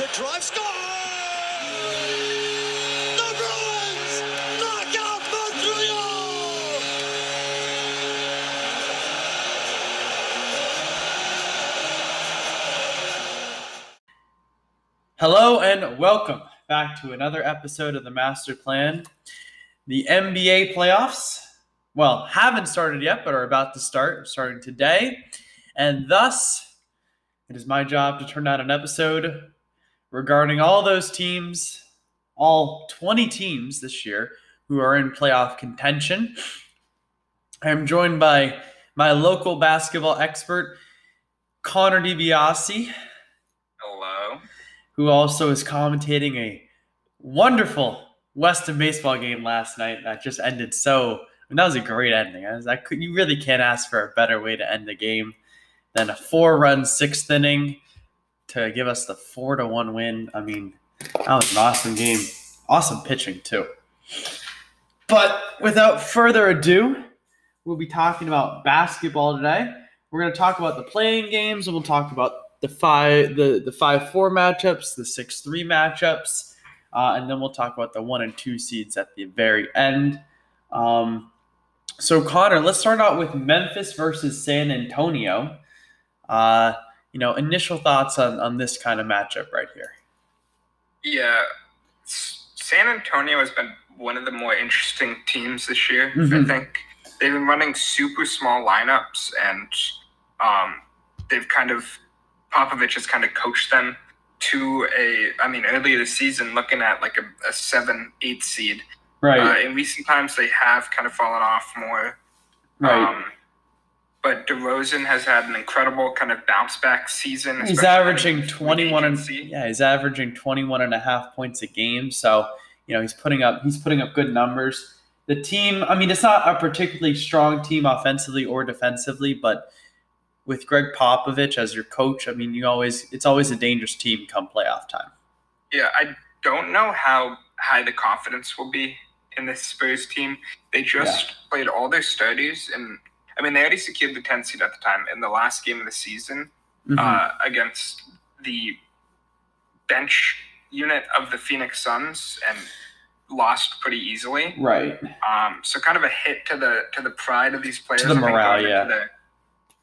The drive score. The Bruins knock out Montreal. Hello and welcome back to another episode of the Master Plan. The NBA playoffs, well, haven't started yet, but are about to start, starting today. And thus, it is my job to turn out an episode regarding all those teams, all 20 teams this year who are in playoff contention. I am joined by my local basketball expert, Connor DiBiase Hello. who also is commentating a wonderful Weston baseball game last night that just ended so. I mean, that was a great ending. I was, I could, you really can't ask for a better way to end the game than a four-run sixth inning to give us the four to one win. I mean, that was an awesome game. Awesome pitching too. But without further ado, we'll be talking about basketball today. We're going to talk about the playing games, and we'll talk about the five the the five four matchups, the six three matchups, uh, and then we'll talk about the one and two seeds at the very end. Um, so Connor, let's start out with Memphis versus San Antonio. Uh, you know, initial thoughts on on this kind of matchup right here. Yeah, San Antonio has been one of the more interesting teams this year. Mhm. I think they've been running super small lineups, and um, they've kind of Popovich has kind of coached them to a. I mean, earlier this season, looking at like a, a seven, eight seed. Right, Uh, in recent times, they have kind of fallen off more. right. Um, but DeRozan has had an incredible kind of bounce back season. He's averaging 21 and yeah, he's averaging 21 and a half points a game. So, you know, he's putting up he's putting up good numbers. The team, I mean, it's not a particularly strong team offensively or defensively, but with Greg Popovich as your coach, I mean, you always it's always a dangerous team come playoff time. Yeah, I don't know how high the confidence will be in this Spurs team. They just played all their starters, and I mean, they already secured the 10th seed at the time in the last game of the season Mhm. uh, against the bench unit of the Phoenix Suns and lost pretty easily. right. Um, so kind of a hit to the to the pride of these players. To the morale, yeah. into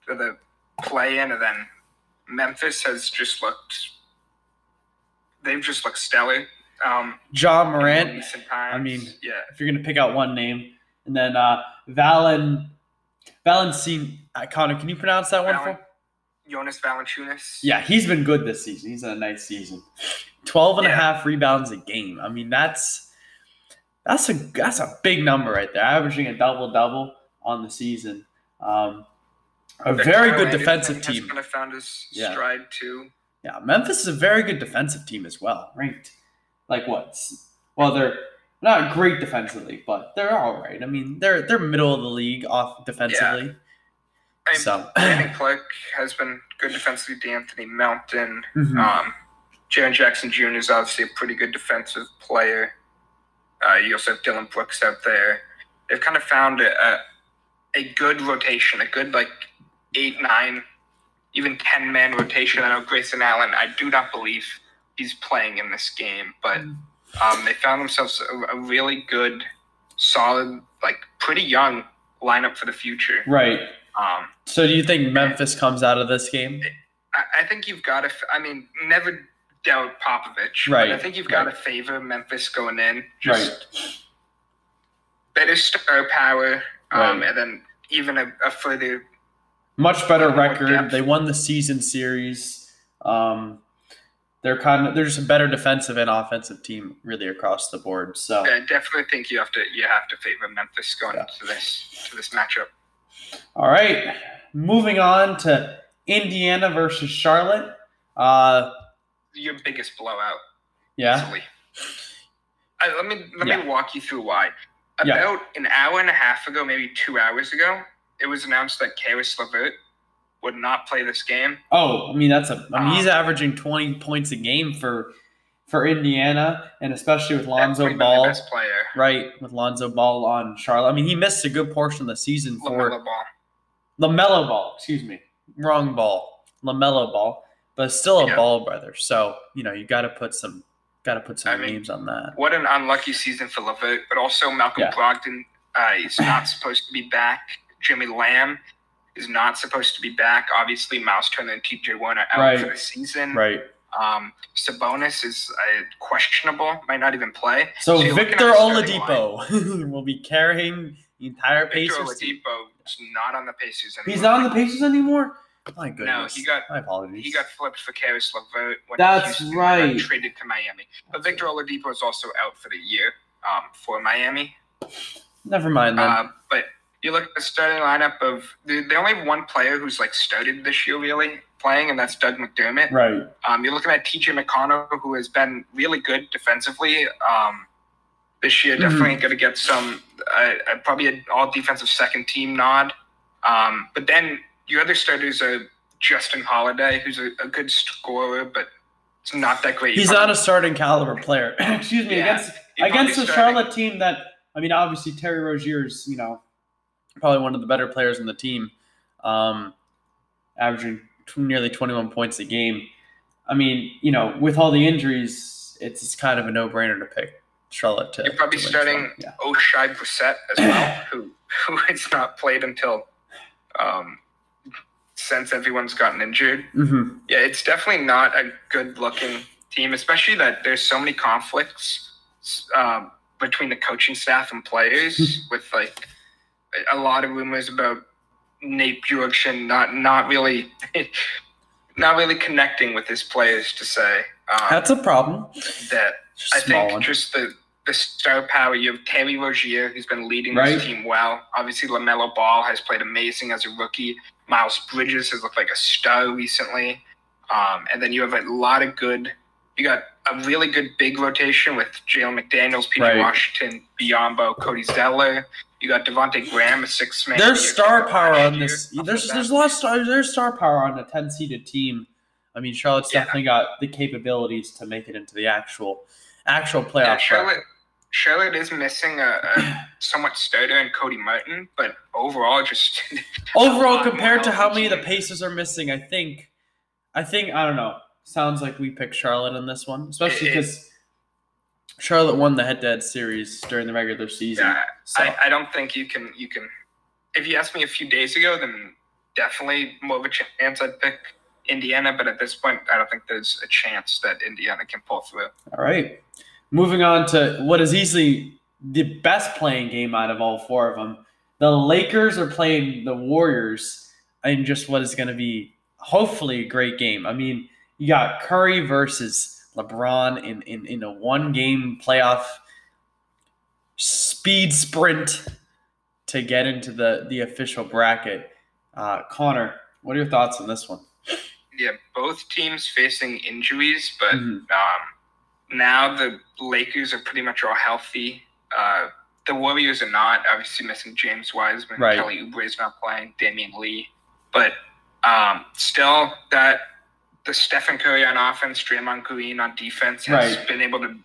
The, to the play in, and then Memphis has just looked. They've just looked stellar. Um, John Morant. I mean, yeah, if you're gonna pick out one name, and then uh Valen Valencin uh, Connor, can you pronounce that one for? Jonas Valanciunas. Yeah, he's been good this season. He's had a nice season. 12 and a half rebounds a game. I mean, that's that's a that's a big number right there. Averaging a double double on the season. Um, a very good defensive team. kind of found his Yeah. stride too. Yeah, Memphis is a very good defensive team as well. Ranked like what? Well, they're not great defensively, but they're all right. I mean, they're they're middle of the league off defensively. I mean, So- Brandon Clarke has been good defensively. De'Anthony Melton. Mhm. Um, Jaren Jackson Jr. is obviously a pretty good defensive player. Uh, you also have Dillon Brooks out there. They've kind of found a, a, a good rotation, a good like eight, nine, even ten man rotation. I know Grayson Allen. I do not believe he's playing in this game, but um, they found themselves a, a really good, solid, like pretty young lineup for the future. Right. Um, So, do you think Memphis comes out of this game? I, I think you've got to. I mean, never doubt Popovich. Right, But I think you've got right. to favor Memphis going in. Just Right. better star power, um, Right. and then even a, a further. much better record. depth. They won the season series. Um, they're kind of they're just a better defensive and offensive team really across the board. So I definitely think you have to you have to favor Memphis going Yeah. to this to this matchup. all right, moving on to Indiana versus Charlotte. Uh, Your biggest blowout, yeah. I, let me let Yeah. me walk you through why. Yeah. About an hour and a half ago, maybe two hours ago, it was announced that Caris LeVert would not play this game. Oh, I mean that's a. I mean he's Um, averaging twenty points a game for for Indiana, and especially with Lonzo Ball, the best player. right? With Lonzo Ball on Charlotte. I mean he missed a good portion of the season for LaMelo Ball. Lamelo Ball. Excuse me, wrong ball. Lamelo Ball, but still a Yeah. ball brother. So you know you got to put some got to put some I mean, names on that. What an unlucky season for LeVert, but also Malcolm Yeah. Brogdon uh, is not supposed to be back. Jimmy Lamb is not supposed to be back. Obviously, Miles Turner and TJ Warner out Right. for the season. Right. Um, Sabonis is uh, questionable, might not even play. So, at Victor Oladipo will be carrying the entire Victor Pacers. team. Oladipo is not on the Pacers anymore. He's not on the Pacers anymore. My goodness. No, he got- My apologies. He got flipped for Caris LeVert when That's Houston right. traded to Miami. But Victor Oladipo is also out for the year um, for Miami. Never mind then. Uh, but you look at the starting lineup of they, the only one player who's like started this year really playing, and that's Doug McDermott. right. Um, you're looking at TJ McConnell, who has been really good defensively. Um, this year, Mhm. definitely going to get some, uh, probably an all defensive second team nod. Um, but then your other starters are Justin Holiday, who's a, a good scorer, but it's not that great. He's not a starting caliber player. Excuse me. Yeah. Against against the starting- Charlotte team that I mean, obviously Terry Rozier's, you know, probably one of the better players on the team, um, averaging tw- nearly 21 points a game. I mean, you know, with all the injuries, it's, it's kind of a no-brainer to pick Charlotte to. You're probably to starting. Yeah. Oshae Brissett as well, who who has not played until um, since everyone's gotten injured. hmm Yeah, it's definitely not a good looking team, especially that there's so many conflicts um, between the coaching staff and players, with like a lot of rumors about Nate Bjorkson not not really not really connecting with his players to say um, That's a problem. that I think one. just the the star power. You have Terry Rozier, who's been leading Right. this team well. Obviously, Lamelo Ball has played amazing as a rookie. Miles Bridges has looked like a star recently. Um, and then you have a lot of good. You got a really good big rotation with Jalen McDaniels, PJ Right. Washington, Biyombo, Cody Zeller. You got Devonte Graham, a six man. There's star power on this. There's the there's a lot of star. There's star power on a 10 seeded team. I mean, Charlotte's Yeah. definitely got the capabilities to make it into the actual actual playoff. bracket. Charlotte, Charlotte is missing a, a somewhat starter in Cody Martin, but overall, just Overall, compared to how many the team. Pacers are missing, I think, I think I don't know. Sounds like we picked Charlotte in this one, especially because Charlotte won the head-to-head series during the regular season. Yeah, so I, I don't think you can. You can. If you asked me a few days ago, then definitely more of a chance I'd pick Indiana. But at this point, I don't think there's a chance that Indiana can pull through. all right. Moving on to what is easily the best playing game out of all four of them. The Lakers are playing the Warriors in just what is going to be hopefully a great game. I mean, you got Curry versus LeBron in, in, in a one game playoff speed sprint to get into the, the official bracket. Uh, Connor, what are your thoughts on this one? Yeah, both teams facing injuries, but Mhm. um, now the Lakers are pretty much all healthy. Uh, the Warriors are not. Obviously, missing James Wiseman, Right. Kelly Oubre is not playing, Damion Lee, but um, still that the Stephen Curry on offense, Draymond Green on defense has Right. been able to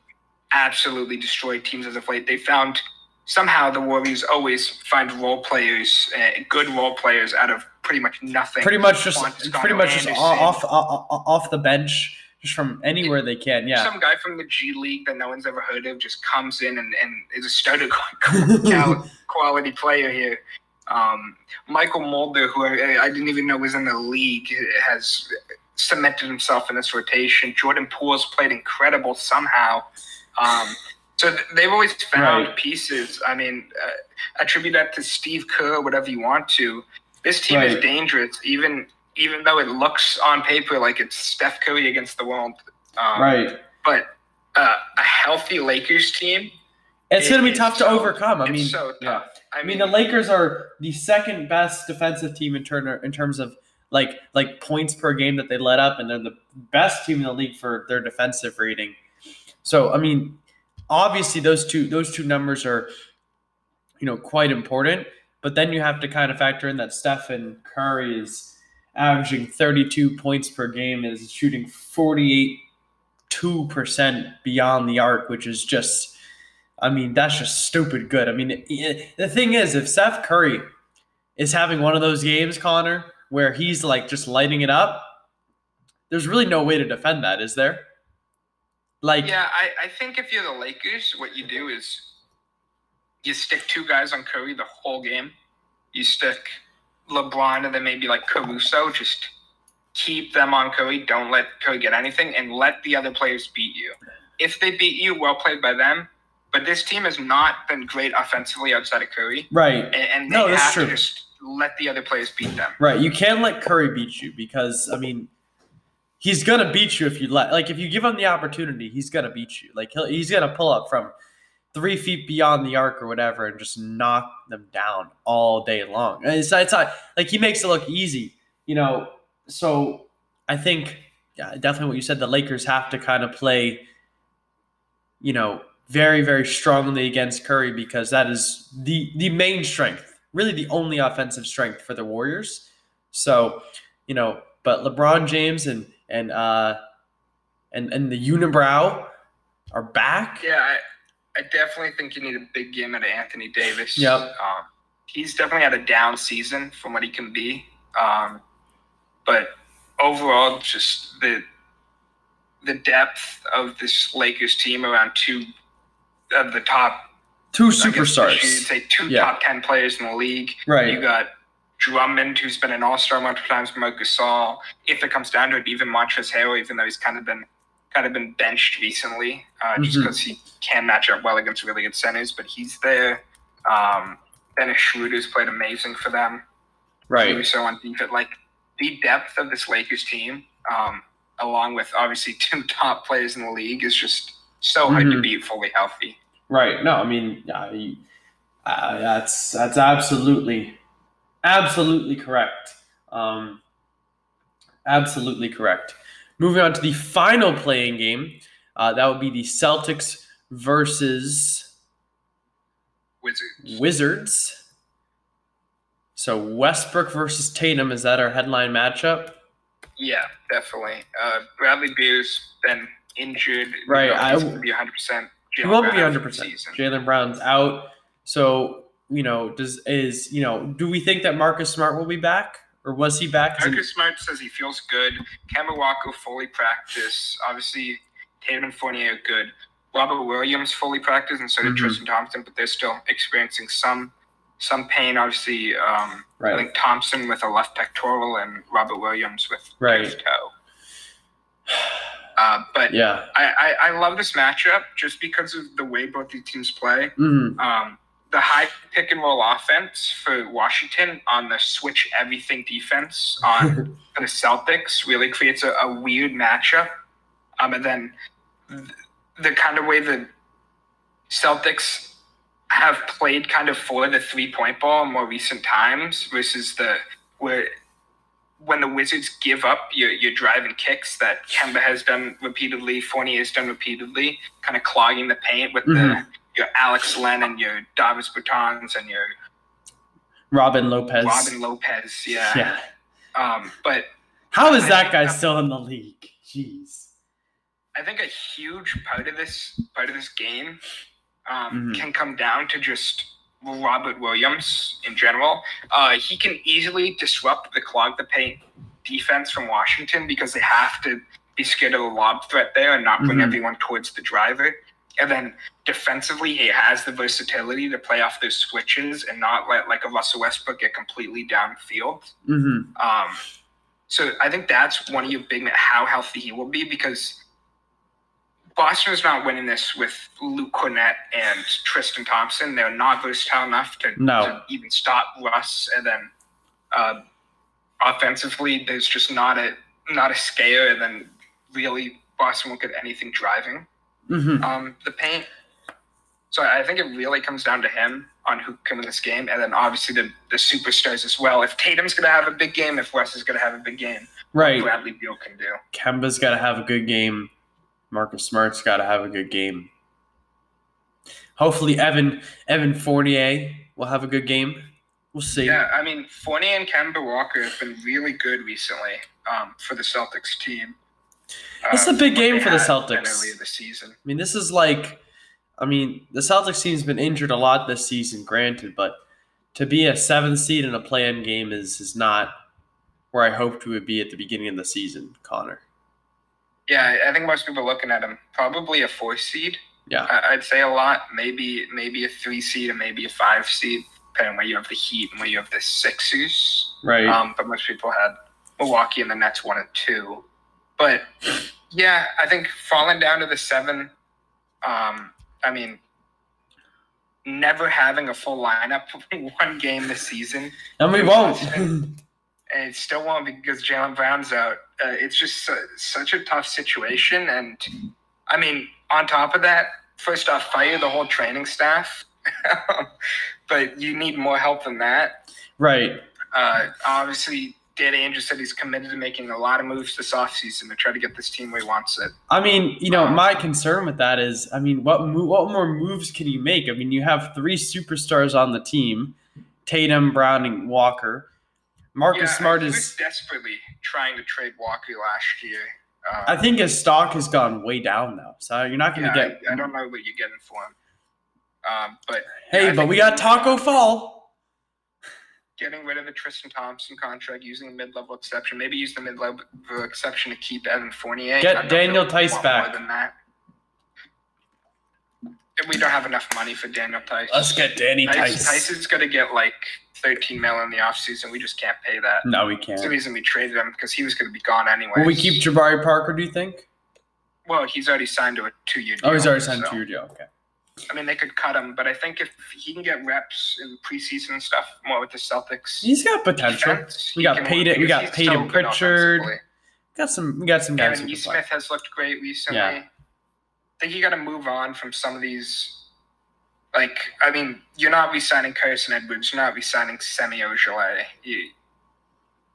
absolutely destroy teams as of late. They found somehow the Warriors always find role players, uh, good role players out of pretty much nothing. Pretty much just pretty much just off, off off the bench, just from anywhere they can. Yeah. Some guy from the G League that no one's ever heard of just comes in and, and is a starter quality player here. Um, Mychal Mulder, who I, I didn't even know was in the league, has cemented himself in this rotation. Jordan Poole's played incredible somehow. Um, so th- they've always found Right. pieces. I mean, uh, attribute that to Steve Kerr, whatever you want to. This team is dangerous, even even though it looks on paper like it's Steph Curry against the world. Um, Right. But uh, a healthy Lakers team. It's going to be tough to so- overcome. I mean, so yeah. I mean, the Lakers are the second best defensive team in turn in terms of like like points per game that they let up, and they're the best team in the league for their defensive rating. So, I mean, obviously those two those two numbers are, you know, quite important. But then you have to kind of factor in that Stephen Curry is averaging 32 points per game and is shooting 48 two percent beyond the arc, which is just I mean, that's just stupid good. I mean, it, it- the thing is, if Steph Curry is having one of those games, Connor, where he's like just lighting it up, there's really no way to defend that, is there? Like, Yeah, I, I think if you're the Lakers, what you do is you stick two guys on Curry the whole game. You stick LeBron and then maybe like Caruso. Just keep them on Curry. Don't let Curry get anything and let the other players beat you. If they beat you, well played by them. But this team has not been great offensively outside of Curry. right, And, and they No, that's have true. to just let the other players beat them. right. You can't let Curry beat you because I mean, he's gonna beat you if you let. Like, if you give him the opportunity, he's gonna beat you. Like, he'll, he's gonna pull up from three feet beyond the arc or whatever and just knock them down all day long. It's, it's not like he makes it look easy, you know. So I think yeah, definitely what you said. The Lakers have to kind of play, you know, very very strongly against Curry because that is the the main strength, really the only offensive strength for the Warriors. So you know, but LeBron James and and uh and and the unibrow are back. Yeah, I, I definitely think you need a big game out of Anthony Davis. Yep. Um, he's definitely had a down season from what he can be. Um, but overall, just the the depth of this Lakers team around two of the top Two I guess superstars. say two Yeah. top ten players in the league. Right. You got Drummond, who's been an All Star multiple times. Marcus Gasol. If it comes down to it, even Montrezl Harrell, even though he's kind of been kind of been benched recently, uh, just Mhm. because he can match up well against really good centers, but he's there. Um, Dennis Schroeder's played amazing for them. Right. Caruso on defense. Like the depth of this Lakers team, um, along with obviously two top players in the league, is just so hard to Mhm. beat fully healthy. Right. No, I mean, you- that's that's absolutely, absolutely correct. Um, absolutely correct. Moving on to the final playing game, uh, that would be the Celtics versus Wizards. Wizards. So Westbrook versus Tatum is that our headline matchup? Yeah, definitely. Uh, Bradley Beal's been injured. Right, know I he's w- be 100. percent He won't be hundred percent. Jaylen Brown's out, so you know, does is you know, do we think that Marcus Smart will be back, or was he back? He- Marcus Smart says he feels good. Kemba Walker fully practice. Obviously, Tatum and Fournier are good. Robert Williams fully practiced, and so did Mhm. Tristan Thompson, but they're still experiencing some some pain. Obviously, um, I think Thompson with a left pectoral and Robert Williams with Right. left toe. Uh, but Yeah. I, I, I love this matchup just because of the way both these teams play. hmm Um, the high pick and roll offense for Washington on the switch everything defense on the Celtics really creates a, a weird matchup. Um, and then th- the kind of way the Celtics have played kind of for the three point ball in more recent times versus the where when the Wizards give up your, your drive and kicks that Kemba has done repeatedly, Fournier has done repeatedly, kind of clogging the paint with the Mhm. your Alex Len and your Davis Bertans and your Robin Lopez. Robin Lopez. Yeah. Yeah. Um, but How is that guy still in the league? Jeez. I think a huge part of this part of this game um, Mhm. can come down to just Robert Williams in general. Uh, he can easily disrupt the clog the paint defense from Washington because they have to be scared of the lob threat there and not bring Mhm. everyone towards the driver. And then defensively, he has the versatility to play off those switches and not let like a Russell Westbrook get completely downfield. hmm Um, so I think that's one of your big how healthy he will be because Boston is not winning this with Luke Kornet and Tristan Thompson. They're not versatile enough to, No. to even stop Russ. And then uh, offensively, there's just not a not a scare. And then really Boston won't get anything driving hmm um, the paint. So I think it really comes down to him on who can win this game, and then obviously the, the superstars as well. If Tatum's going to have a big game, if West is going to have a big game, Right. Bradley Beal can do. Kemba's got to have a good game. Marcus Smart's got to have a good game. Hopefully, Evan Evan Fournier will have a good game. We'll see. Yeah, I mean Fournier and Kemba Walker have been really good recently um, for the Celtics team. It's a uh, big game for the Celtics. Earlier this season. I mean, this is like, I mean, the Celtics team's been injured a lot this season, granted, but to be a seventh seed in a play-in game is is not where I hoped we would be at the beginning of the season, Connor. Yeah, I think most people looking at him probably a four seed. Yeah. I- I'd say a lot. Maybe maybe a three seed and maybe a five seed, depending on where you have the Heat and where you have the Sixers. Right. Um, but most people had Milwaukee and the Nets one and two. But yeah, I think falling down to the seven. Um, I mean, never having a full lineup one game this season, and we won't. and it still won't because Jaylen Brown's out. Uh, it's just su- such a tough situation, and I mean, on top of that, first off, fire the whole training staff. but you need more help than that. right. Uh, obviously, Dan Ainge said he's committed to making a lot of moves this offseason to try to get this team where he wants it. I mean, you know, my concern with that is, I mean, what mo- what more moves can you make? I mean, you have three superstars on the team: Tatum, Brown, and Walker. Marcus Yeah, Smart is. desperately trying to trade Walker last year. Uh, I think his stock has gone way down now, so you're not going yeah, to get. I, I don't know what you're getting for him. Um, but hey, yeah, but we got Tacko Fall. getting rid of the Tristan Thompson contract, using a mid-level exception, maybe use the mid-level exception to keep Evan Fournier. Get I don't know if Daniel Theis back. More than that. We don't have enough money for Daniel Theis. Let's get Danny Theis. Theis. Theis is going to get like 13 mil in the offseason. We just can't pay that. No, we can't. That's the reason we traded him because he was going to be gone anyway. Will we keep Jabari Parker? Do you think? Well, he's already signed to a two-year deal. Oh, he's already signed so- to your deal. Okay. I mean, they could cut him, but I think if he can get reps in preseason and stuff more with the Celtics, He's got potential. defense, We got paid Payton- we got so good Pritchard. Got some. We got some guys. Evan E. Smith has looked great recently. Yeah. I think you got to move on from some of these. Like, I mean, you're not re-signing Carsen Edwards. You're not re-signing Semi Ojeleye. You,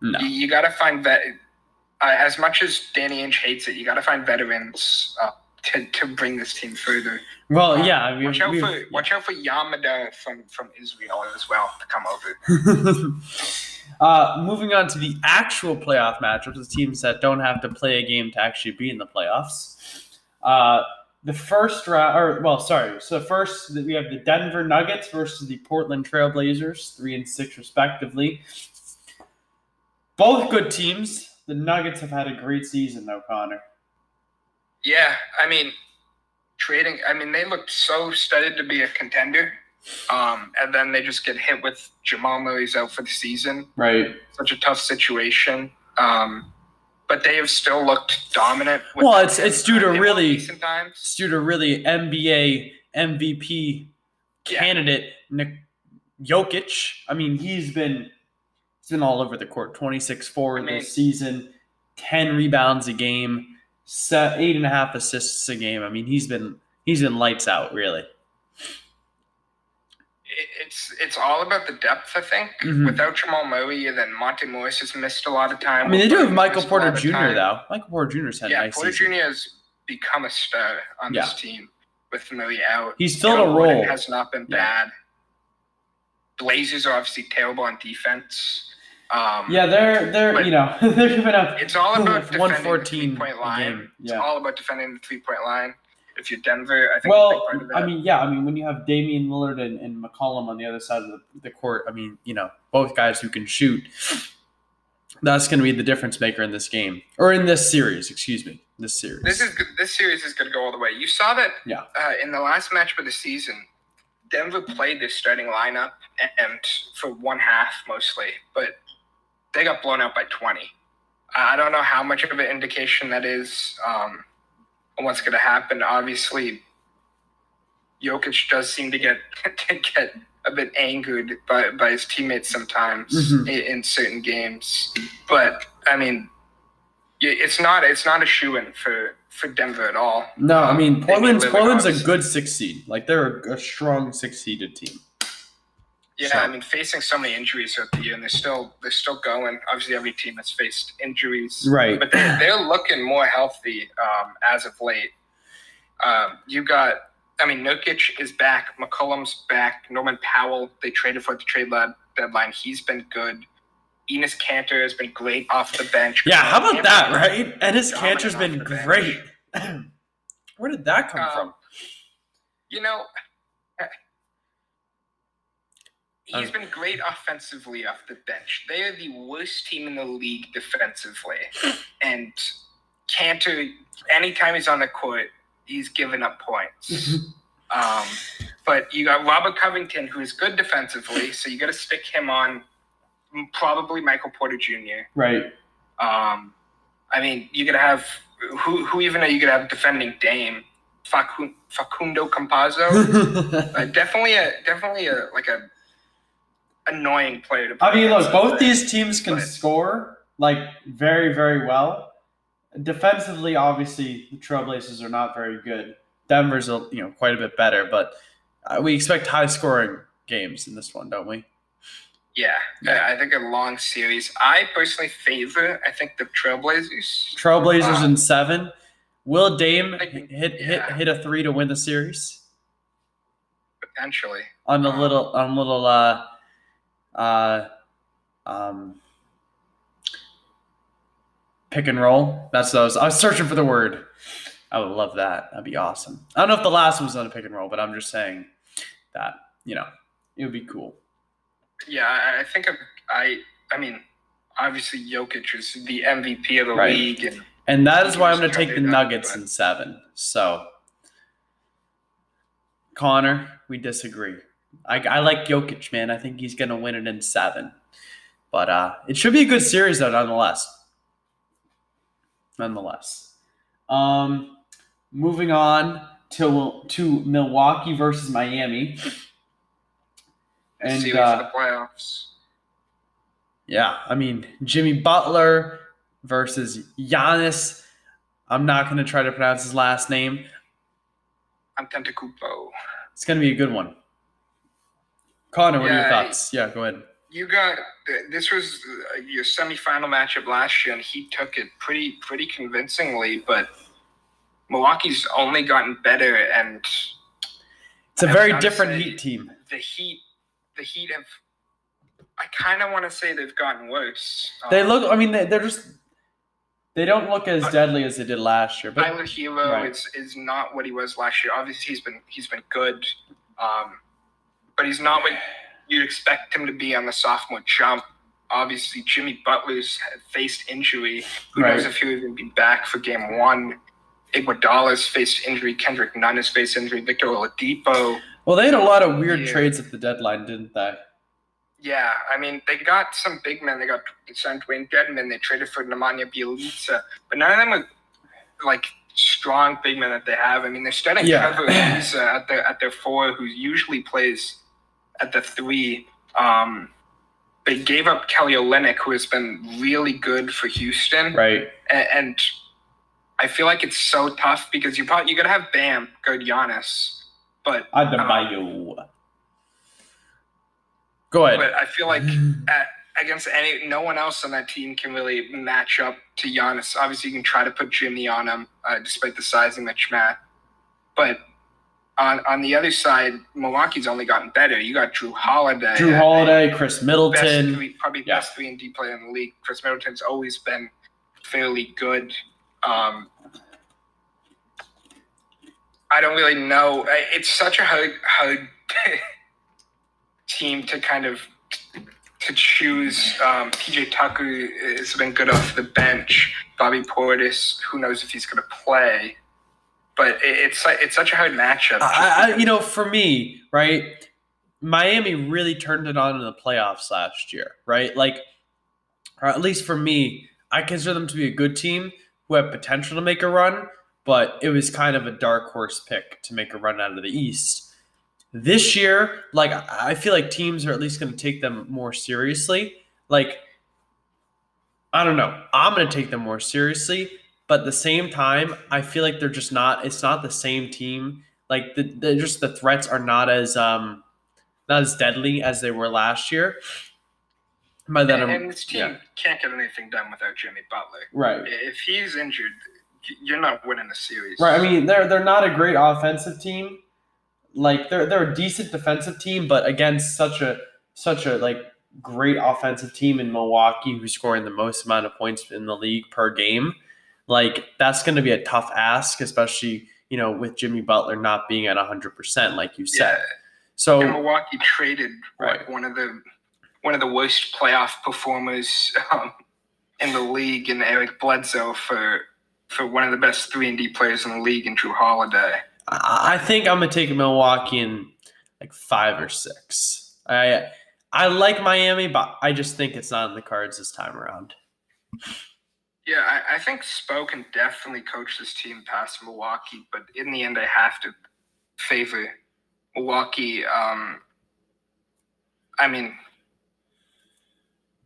No. you, you got to find vet. Uh, as much as Danny Ainge hates it, you got to find veterans uh, to, to bring this team further. Well, Uh, yeah. Mean, watch out we've- for watch out for Yam Madar from from Israel as well to come over. uh, moving on to the actual playoff matchups, the teams that don't have to play a game to actually be in the playoffs. Uh, the first round, or well, sorry. So first, we have the Denver Nuggets versus the Portland Trailblazers, three and six respectively. Both good teams. The Nuggets have had a great season, though, Connor. Yeah, I mean, trading. I mean, they looked so studded to be a contender, um, and then they just get hit with Jamal Murray's out for the season. Right. Such a tough situation. Um, but they have still looked dominant. Well, it's- it's due to really- It's due to really NBA MVP Yeah. candidate Nik- Jokic. I mean, he's been he's been all over the court. Twenty six four I mean- this season, ten rebounds a game, eight and a half assists a game. I mean, he's been he's been lights out really. It- It's it's all about the depth, I think. Mhm. Without Jamal Murray, and then Monte Morris has missed a lot of time. I mean, they do have Michael Porter Jr. though. Michael Porter Jr.'s had a Yeah, nice Porter season. Jr. has become a star on Yeah. this team with Murray out. He's filled a Aaron Gordon role. Has not been Yeah. bad. Blazers are obviously terrible on defense. Um, Yeah, they're they're you know they're giving up. it's all about defending the fourteen three-point line. game. It's all about defending the three-point line. If you're Denver, I think. Well, I mean, yeah, I mean, when you have Damian Lillard and, and McCollum on the other side of the, the court, I mean, you know, both guys who can shoot, that's going to be the difference maker in this game or in this series. Excuse me, this series. this is this series is going to go all the way. You saw that Yeah. uh, in the last match of the season. Denver played their starting lineup and for one half mostly, but they got blown out by 20. I don't know how much of an indication that is um, on what's going to happen. Obviously, Jokic does seem to get to get a bit angered by, by his teammates sometimes Mhm. in, in certain games. But I mean, it's not it's not a shoe in for for Denver at all. No, I mean Portland's Portland's a good six seed. Like they're a, a strong six seeded team. Yeah, So- I mean, facing so many injuries throughout the year, and they're still they're still going. Obviously, every team has faced injuries, Right. But they're, they're looking more healthy um, as of late. Um, you got, I mean, Nurkic is back, McCollum's back, Norman Powell. They traded for at the trade lab deadline. He's been good. Enes Kanter has been great off the bench. Yeah, how about that, right? Dominant Kanter's been great. Where did that come Um, from? You know, he's Um, been great offensively off the bench. They are the worst team in the league defensively. And Kanter, anytime he's on the court, he's giving up points. um, but you got Robert Covington, who is good defensively, so you got to stick him on probably Michael Porter Jr. Right. Um, I mean, you're gonna have who? Who even are you gonna have defending Dame? Facundo Campazzo. uh, definitely a definitely a like a annoying player to. Play I mean, look, both these teams can score like very, very well. Defensively, obviously, the Trailblazers are not very good. Denver's, a, you know, quite a bit better, but uh, we expect high scoring games in this one, don't we? Yeah, I I think a long series. I personally favor. I think the Trailblazers. Trailblazers Um, in seven. Will Dame think- hit hit yeah. hit a three to win the series potentially. on a Um, little on a little uh uh um pick and roll. That's those. I was searching for the word. I would love that. That'd be awesome. I don't know if the last one was on a pick and roll, but I'm just saying that you know it would be cool. Yeah, I, think I'm- I. I mean, obviously Jokic is the MVP of the Right. league, and And that is why I'm going to take the that, Nuggets but- in seven. So, Connor, we disagree. I, I like Jokic, man. I think he's going to win it in seven. But uh, it should be a good series, though, nonetheless. Nonetheless. Um, moving on to to Milwaukee versus Miami. And series uh, of the playoffs. yeah, I mean Jimmy Butler versus Giannis. I'm not going to try to pronounce his last name. I'm Antetokounmpo. It's going to be a good one. Connor, what are your Yeah, thoughts? Yeah, go ahead. You got this was uh, your semifinal matchup last year, and he took it pretty pretty convincingly. But Milwaukee's only gotten better, and It's a very different say- Heat team. the Heat, the Heat have. I kind of want to say they've gotten worse. They Um, look. I mean, they, they're just. They don't look as deadly as they did last year. But Tyler Herro right. is is not what he was last year. Obviously, he's been he's been good, um, but he's not what you'd expect him to be on the sophomore jump. Obviously, Jimmy Butler's faced injury. Who knows if he'll even be back for game one? Iguodala's faced injury. Kendrick Nunn has faced injury. Victor Oladipo. well, they had a lot of weird Yeah. trades at the deadline, didn't they? Yeah, I mean, they got some big men. They got signed Dewayne Dedmon. They traded for Nemanja Bjelica, but none of them are like strong big men that they have. I mean, they're starting Yeah. Trevor Ariza at their at their four, who usually plays at the three. Um, they gave up Kelly Olynyk, who has been really good for Houston, Right. and, and I feel like it's so tough because you probably you gotta have Bam guard Giannis, but Adebayo. Go ahead. but I feel like at, against any no one else on that team can really match up to Giannis. Obviously, you can try to put Jimmy on him, uh, despite the sizing that Matt. But on on the other side, Milwaukee's only gotten better. You got Jrue Holiday, Jrue Holiday, Khris best Middleton. three, probably Yeah. best three and D player in the league. Khris Middleton's always been fairly good. Um, I don't really know. It's such a hard, hard team to kind of to choose. Um, PJ Tucker has been good off the bench. Bobby Portis, who knows if he's going to play? But it's it's such a hard matchup. I, I, you know, for me, right, Miami really turned it on in the playoffs last year, right? Like, or at least for me, I consider them to be a good team who have potential to make a run, but it was kind of a dark horse pick to make a run out of the East. This year, like, I I feel like teams are at least going to take them more seriously. Like, I don't know. I'm going to take them more seriously. But at the same time, I feel like they're just not. It's not the same team. Like the, the just the threats are not as um not as deadly as they were last year. By then, and, and this team yeah. can't get anything done without Jimmy Butler. right. If he's injured, you're not winning the series. Right. I mean, they're they're not a great offensive team. Like they're they're a decent defensive team, but against such a such a like great offensive team in Milwaukee, who's scoring the most amount of points in the league per game, like that's going to be a tough ask, especially you know with Jimmy Butler not being at hundred percent, like you said. Yeah. So And Milwaukee traded what, Right. one of the one of the worst playoff performers um, in the league in Eric Bledsoe for for one of the best three and D players in the league in Jrue Holiday. I I think I'm gonna take Milwaukee in like five or six. I I like Miami, but I just think it's not in the cards this time around. Yeah, I, I think Spo can definitely coach this team past Milwaukee, but in the end, I have to favor Milwaukee. Um, I mean,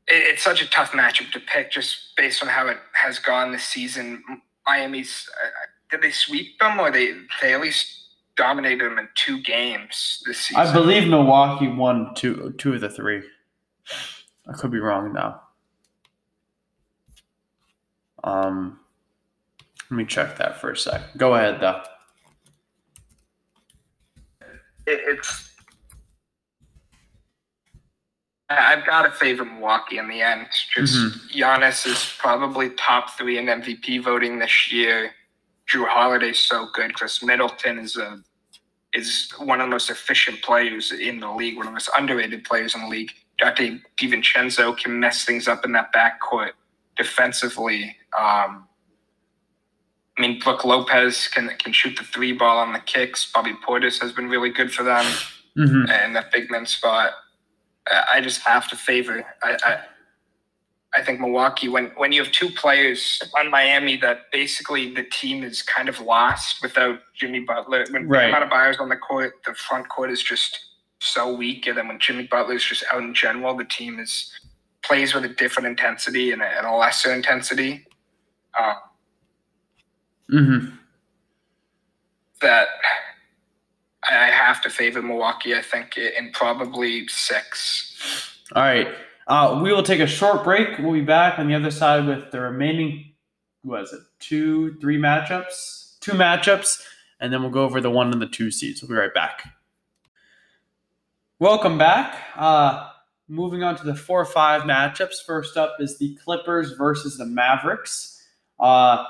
it, it's such a tough matchup to pick just based on how it has gone this season. Miami's uh, did they sweep them or they they at least dominated them in two games this season? I believe Milwaukee won two two of the three. I could be wrong now. Um, let me check that for a sec. Go ahead though. it's. I've got to favor Milwaukee in the end. Just Mhm. Giannis is probably top three in MVP voting this year. Jrue Holiday's so good. Khris Middleton is a is one of the most efficient players in the league, one of the most underrated players in the league. Donte DiVincenzo can mess things up in that backcourt defensively. Um, I mean, Brook Lopez can can shoot the three ball on the kicks. Bobby Portis has been really good for them Mm-hmm. in that big man spot. I just have to favor. I, I I think Milwaukee when when you have two players on Miami that basically the team is kind of lost without Jimmy Butler. When Right. Adebayo's on the court, the front court is just so weak, and then when Jimmy Butler is just out in general, the team is plays with a different intensity and a, and a lesser intensity. Uh, Mm-hmm. that I have to favor Milwaukee. I think in probably six. All right. Uh, we will take a short break. We'll be back on the other side with the remaining, what is it, two, three matchups? Two matchups, and then we'll go over the one and the two seeds. We'll be right back. Welcome back. Uh, moving on to the four or five matchups. First up is the Clippers versus the Mavericks. Uh,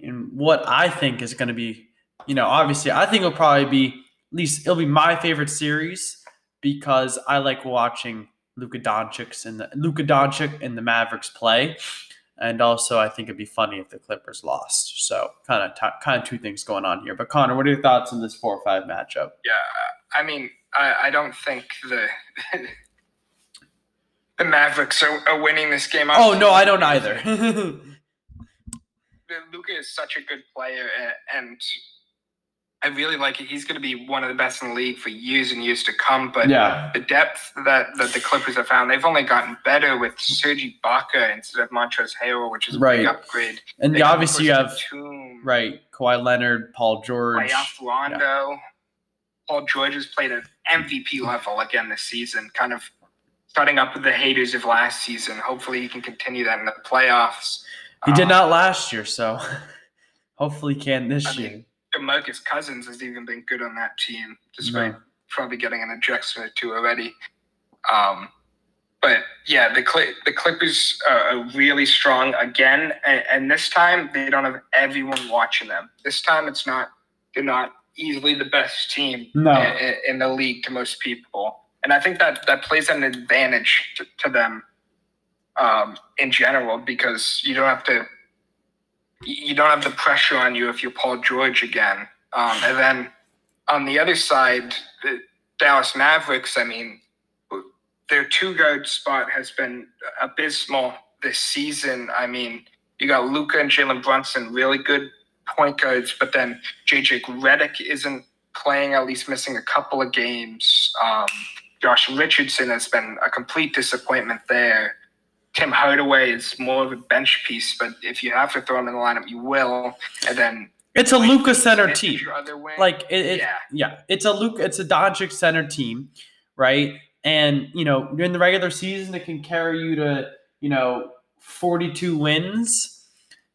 and what I think is going to be, you know, obviously, I think it'll probably be at least it'll be my favorite series because I like watching Luka Doncic and the Luka Doncic and the Mavericks play, and also I think it'd be funny if the Clippers lost. So kind of t- kind of two things going on here. But Connor, what are your thoughts on this four or five matchup? Yeah, I mean, I, I don't think the the Mavericks are, are winning this game. Oh no, I don't either. Luka is such a good player, and I really like it. He's going to be one of the best in the league for years and years to come. But yeah, the depth that, that the Clippers have found, they've only gotten better with Serge Ibaka instead of Montrezl Harrell, which is a Right. big upgrade. and They obviously you have Tatum, right Kawhi Leonard, Paul George. Playoff Rondo. Paul George has played at MVP level again this season, kind of starting up with the haters of last season. Hopefully, he can continue that in the playoffs. He did Um, not last year, so hopefully he can this I year. DeMarcus Cousins has even been good on that team, despite No. probably getting an ejection or two already. Um, but yeah, the Cli- the Clippers are, are really strong again, and, and this time they don't have everyone watching them. This time it's not they're not easily the best team No. in, in the league to most people, and I think that that plays an advantage to, to them um, in general because you don't have to you don't have the pressure on you if you're Paul George again. Um, and then on the other side, the Dallas Mavericks, I mean, their two guard spot has been abysmal this season. I mean, you got Luka and Jalen Brunson, really good point guards, but then JJ Redick isn't playing, at least missing a couple of games. Um, Josh Richardson has been a complete disappointment there. Tim Hardaway is more of a bench piece, but if you have to throw him in the lineup, you will. And then It's a Luka center team. your other wing. Like it, it Yeah. yeah. it's a Luke, it's a Doncic center team, right? And you know, in the regular season, it can carry you to you know 42 wins,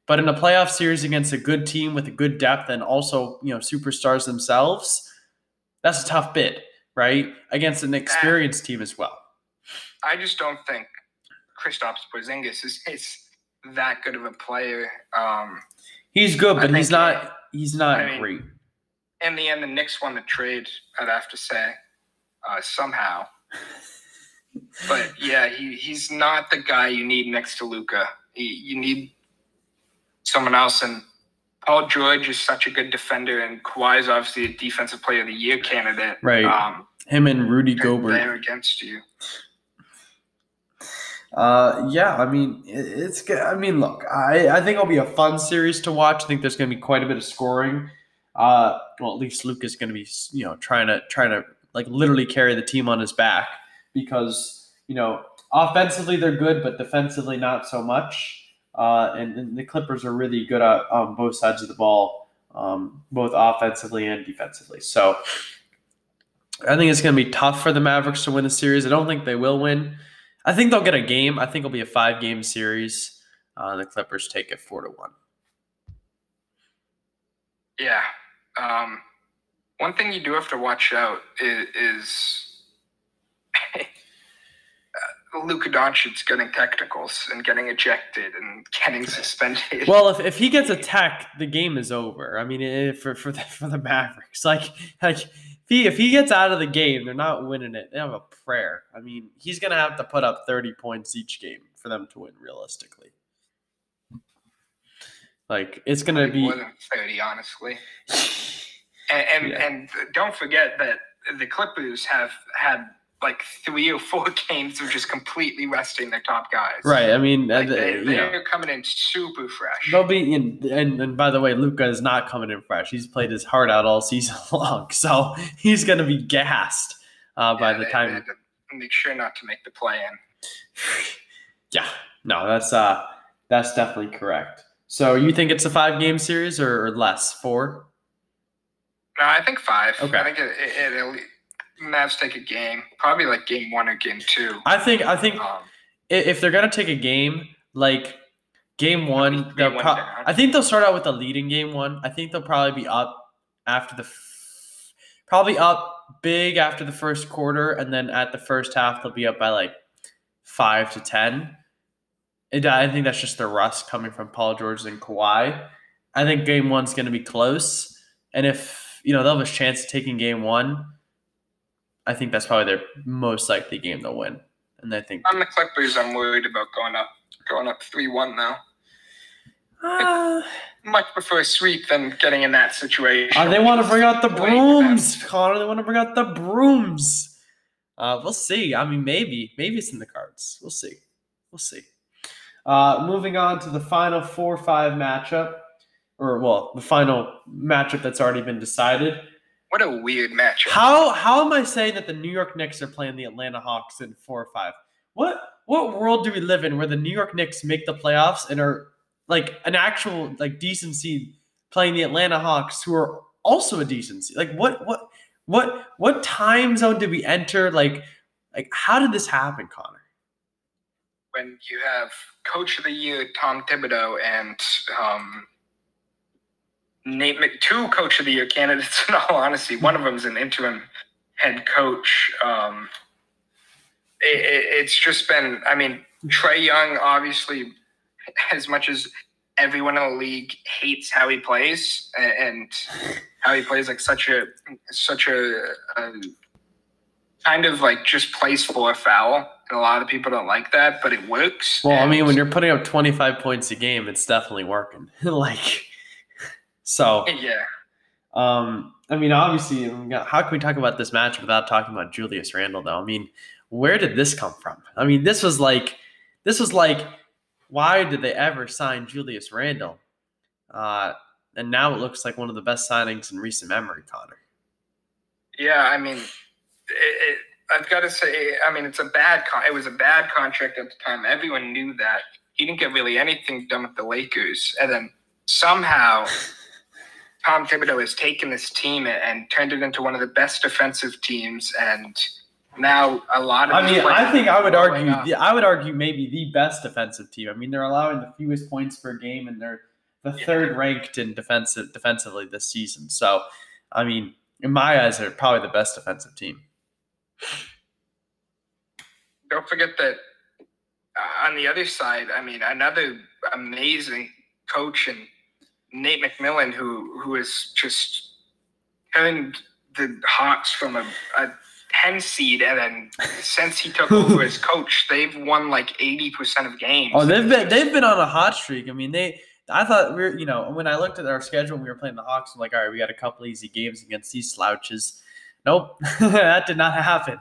but in a playoff series against a good team with a good depth and also you know superstars themselves, that's a tough bid, right? Against an experienced team as well. I just don't think Kristaps Porzingis is, is that good of a player. Um, He's good, but he's not. He's not I mean, great. in the end, the Knicks won the trade. I'd have to say uh, somehow. But yeah, he, he's not the guy you need next to Luka. You need someone else. And Paul George is such a good defender, and Kawhi is obviously a defensive player of the year candidate. Right. Um, Him and Rudy they're Gobert. there against you. Uh, yeah, I mean, it's good. I mean, look, I, I think it'll be a fun series to watch. I think there's going to be quite a bit of scoring. Uh, well, at least Luka is going to be, you know, trying to trying to like literally carry the team on his back because you know offensively they're good, but defensively not so much. Uh, and, and the Clippers are really good at on both sides of the ball, um, both offensively and defensively. So I think it's going to be tough for the Mavericks to win the series. I don't think they will win. I think they'll get a game. I think it'll be a five game series. Uh, the Clippers take it four to one. Yeah. Um, one thing you do have to watch out is, is Luka Doncic getting technicals and getting ejected and getting suspended. Well, if, if he gets a tech, the game is over. I mean, eh, for for the, for the Mavericks, like like if he if he gets out of the game, they're not winning it. They have a prayer. I mean, he's gonna have to put up thirty points each game for them to win realistically. Like it's gonna be more than thirty, honestly. And and, Yeah. and don't forget that the Clippers have had like three or four games of just completely resting their top guys. right. I mean, uh, Like the- they, you know. they're coming in super fresh. They'll be in, and and by the way, Luka is not coming in fresh. He's played his heart out all season long, so he's gonna be gassed uh, by Yeah, the they- time. they to make sure not to make the play in. Yeah, no, that's uh, that's definitely correct. So you think it's a five game series or, or less? Four? No, I think five. Okay. I think it, it, it'll Mavs take a game, probably like game one or game two. I think I think Um, if they're gonna take a game, like game one, Three, they'll one pro- I think they'll start out with the lead in game one. I think they'll probably be up after the f- probably up big after the first quarter, and then at the first half they'll be up by like five to ten. And I think that's just the rust coming from Paul George and Kawhi. I think game one's going to be close, and if you know they'll have a chance of taking game one, I think that's probably their most likely game they'll win. And I think on the Clippers, I'm worried about going up, going up three one now. Ah, Much prefer a sweep than getting in that situation. Uh, they want to bring out the brooms, Connor. They want to bring out the brooms. Uh, we'll see. I mean, maybe, maybe it's in the cards. We'll see. We'll see. Uh, moving on to the final four-five matchup, or well, the final matchup that's already been decided. What a weird matchup. How how am I saying that the New York Knicks are playing the Atlanta Hawks in four or five? What what world do we live in where the New York Knicks make the playoffs and are like an actual like decency playing the Atlanta Hawks who are also a decency? Like what what what what time zone did we enter? Like like how did this happen, Connor? when you have Coach of the Year Tom Thibodeau and um, Nate Mc- two Coach of the Year candidates. In all honesty, one of them is an interim head coach. Um, it, it, it's just been. I mean, Trae Young obviously, as much as everyone in the league hates how he plays and how he plays like such a such a, a kind of like just plays for a foul. And a lot of people don't like that, but it works. Well, I mean, when you're putting up 25 points a game, it's definitely working. like so yeah, Um, I mean, obviously, how can we talk about this match without talking about Julius Randle? Though, I mean, where did this come from? I mean, this was like, this was like, why did they ever sign Julius Randle? Uh, and now it looks like one of the best signings in recent memory, Connor. yeah. I mean, it, it, I've got to say, I mean, it's a bad. Con- it was a bad contract at the time. Everyone knew that. He didn't get really anything done with the Lakers, and then somehow Tom Thibodeau has taken this team and turned it into one of the best defensive teams. And now a lot of. I mean, I think I would argue. The, I would argue maybe the best defensive team. I mean, they're allowing the fewest points per game, and they're the Yeah. third ranked in defensive defensively this season. So, I mean, in my eyes, they're probably the best defensive team. don't forget that uh, on the other side, I mean, another amazing coach and Nate McMillan, who who has just turned the Hawks from a, a ten seed, and then since he took over as coach, they've won like eighty percent of games. Oh, they've been they've been on a hot streak. I mean, they. I thought we were, you know, when I looked at our schedule, we were playing the Hawks. I'm like, all right, we got a couple easy games against these slouches. Nope, that did not happen.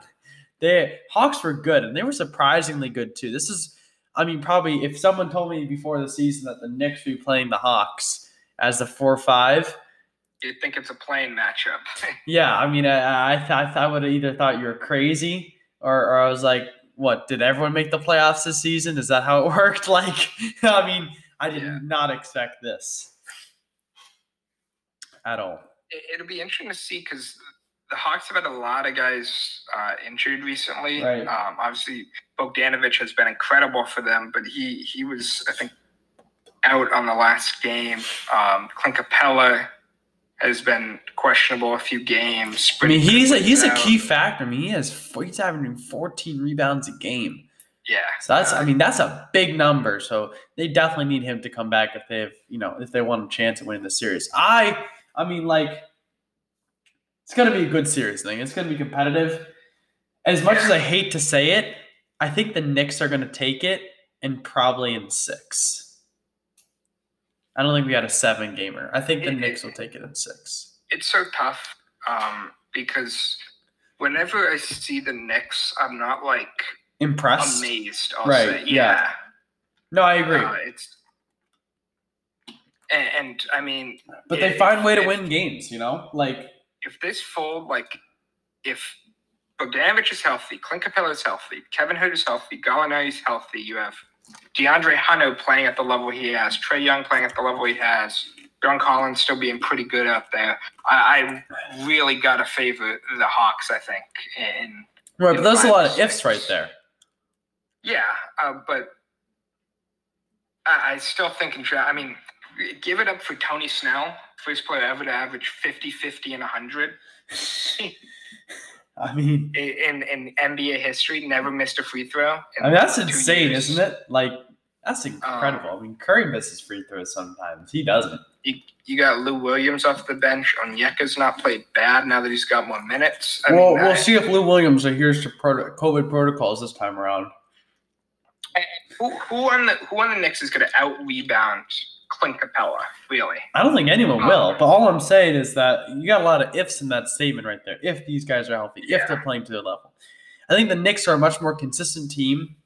The Hawks were good, and they were surprisingly good too. This is, I mean, probably if someone told me before the season that the Knicks would be playing the Hawks as the four five, You'd think it's a playing matchup. yeah, I mean, I I, th- I, th- I would have either thought you were crazy or, or I was like, what? Did everyone make the playoffs this season? Is that how it worked? Like, I mean, I did Yeah. not expect this at all. it, it'll be interesting to see because the Hawks have had a lot of guys uh, injured recently. Right. Um, obviously, Bogdanovic has been incredible for them, but he he was I think out on the last game. Um, Clint Capela has been questionable a few games. I mean, he's a, he's a key factor. I mean, he has he's averaging 14 rebounds a game. Yeah. So that's Uh, I mean that's a big number. So they definitely need him to come back if they have you know if they want a chance at winning the series. I I mean like it's gonna be a good series thing. It's gonna be competitive. As much as I hate to say it, I think the Knicks are gonna take it and probably in six. I don't think we had a seven gamer. I think the It- Knicks will take it in six. it's so tough um, because whenever I see the Knicks, I'm not like Impressed? amazed. I'll Right, say. yeah. No, I agree. Uh, it's and, and I mean, but they find way to if- win games, you know? Like If this fold, like, if Bogdanovic is healthy, Clint Capela is healthy, Kevin Hood is healthy, Gallinari is healthy, you have DeAndre Hunter playing at the level he has, Trae Young playing at the level he has, John Collins still being pretty good out there. I, I really got to favor the Hawks. I think in Right, but in there's a lot of ifs right there. Yeah, uh, but I, I still think in. I mean, give it up for Tony Snell, first player ever to average 50, 50, and 100 I mean, in, in NBA history. Never missed a free throw. I mean that's insane, years. isn't it? Like that's incredible. Um, I mean, Curry misses free throws sometimes. He doesn't. You, you got Lou Williams off the bench. Onyeka's not played bad now that he's got more minutes. I well, mean, we'll I- see if Lou Williams adheres to proto- COVID protocols this time around. Who, who on the who on the Knicks is going to out rebound Clint Capela? Really? I don't think anyone Oh. will, but all I'm saying is that you got a lot of ifs in that statement right there. If these guys are healthy, if they're playing to their level, I think the Knicks are a much more consistent team,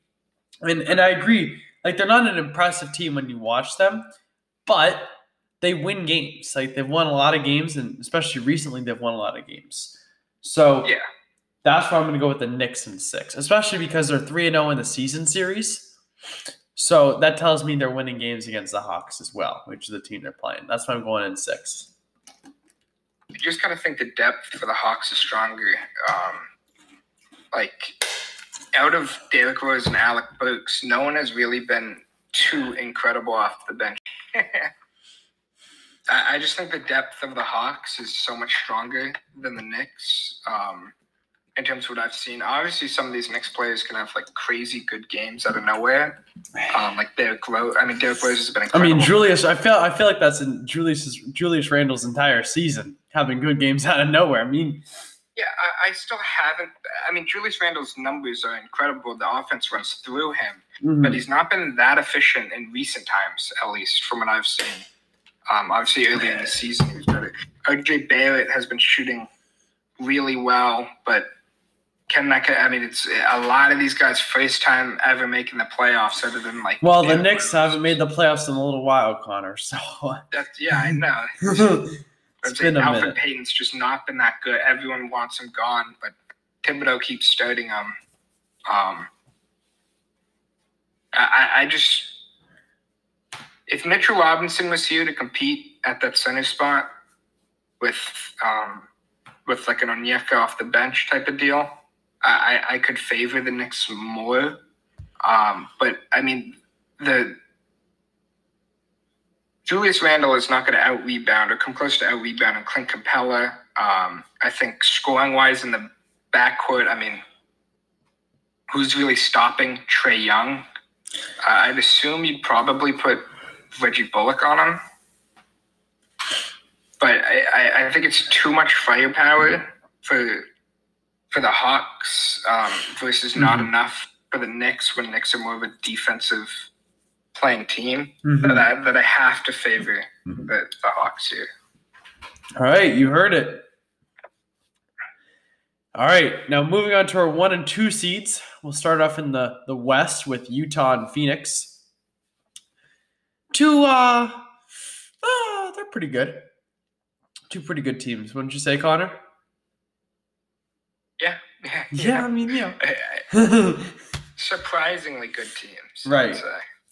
and and I agree. Like they're not an impressive team when you watch them, but they win games. Like they've won a lot of games, and especially recently, they've won a lot of games. So Yeah. that's why I'm going to go with the Knicks in six, especially because they're three and zero in the season series. So that tells me they're winning games against the Hawks as well, which is the team they're playing. That's why I'm going in six. I just kind of think the depth for the Hawks is stronger. Um, like out of Derrick Rose and Alec Burks, no one has really been too incredible off the bench. I, I just think the depth of the Hawks is so much stronger than the Knicks. Um, in terms of what I've seen, obviously some of these Knicks players can have like crazy good games out of nowhere. Um, like Derrick Rose. I mean, Derrick Rose has been Incredible. I mean, Julius. I feel. I feel like that's in Julius Julius Randle's entire season, having good games out of nowhere. I mean, Yeah, I, I still haven't. I mean, Julius Randle's numbers are incredible. The offense runs through him, mhm. but he's not been that efficient in recent times, at least from what I've seen. Um, obviously, early in the season, he was better. RJ Barrett has been shooting really well, but can that? I mean, it's a lot of these guys' first time ever making the playoffs, other than like. well, the Knicks haven't made the playoffs in a little while, Connor. So That's, yeah, I know. it's been a Alfred minute. Payton's just not been that good. Everyone wants him gone, but Thibodeau keeps starting him. Um, I, I just if Mitchell Robinson was here to compete at that center spot with um, with like an Onyeka off the bench type of deal, I, I could favor the Knicks more. Um, but I mean the Julius Randle is not going to out rebound or come close to out rebound Clint Capela. Um, I think scoring wise in the backcourt, I mean, who's really stopping Trae Young? Uh, I'd assume you'd probably put Reggie Bullock on him. But I, I, I think it's too much firepower for for the Hawks um, versus not Mhm. enough for the Knicks when Knicks are more of a defensive playing team. Mhm. That, I, that I have to favor Mhm. the, the Hawks here. All right, you heard it. All right, now moving on to our one and two seeds. We'll start off in the, the West with Utah and Phoenix. Two, uh, uh, they're pretty good. Two pretty good teams, wouldn't you say, Connor? Yeah. Yeah, I mean, yeah. Surprisingly good teams. Right.